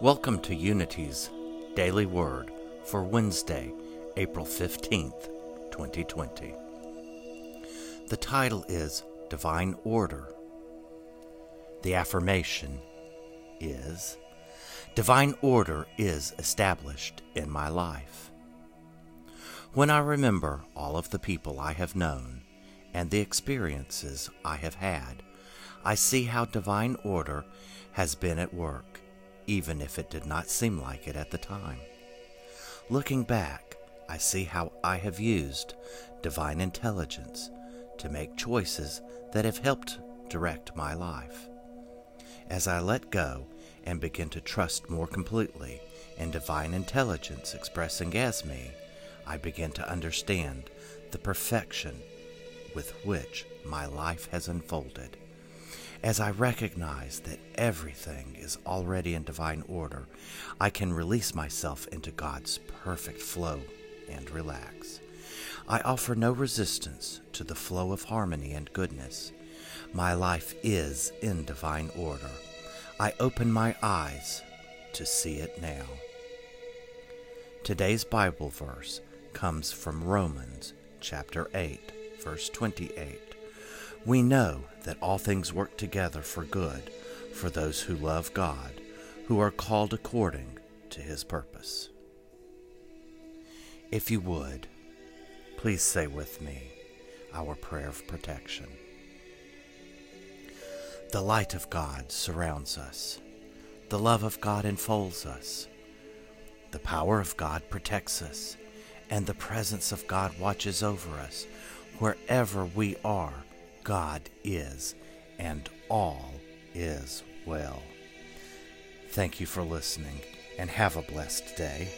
Welcome to Unity's Daily Word for Wednesday, April 15th, 2020. The title is Divine Order. The affirmation is Divine order is established in my life. When I remember all of the people I have known and the experiences I have had, I see how divine order has been at work even if it did not seem like it at the time. Looking back, I see how I have used divine intelligence to make choices that have helped direct my life. As I let go and begin to trust more completely in divine intelligence expressing as me, I begin to understand the perfection with which my life has unfolded. As I recognize that everything is already in divine order, I can release myself into God's perfect flow and relax. I offer no resistance to the flow of harmony and goodness. My life is in divine order. I open my eyes to see it now. Today's Bible verse comes from Romans chapter 8, verse 28. We know that all things work together for good for those who love God, who are called according to his purpose. If you would, please say with me our prayer of protection. The light of God surrounds us. The love of God enfolds us. The power of God protects us. And the presence of God watches over us wherever we are God is, and all is well. Thank you for listening, and have a blessed day.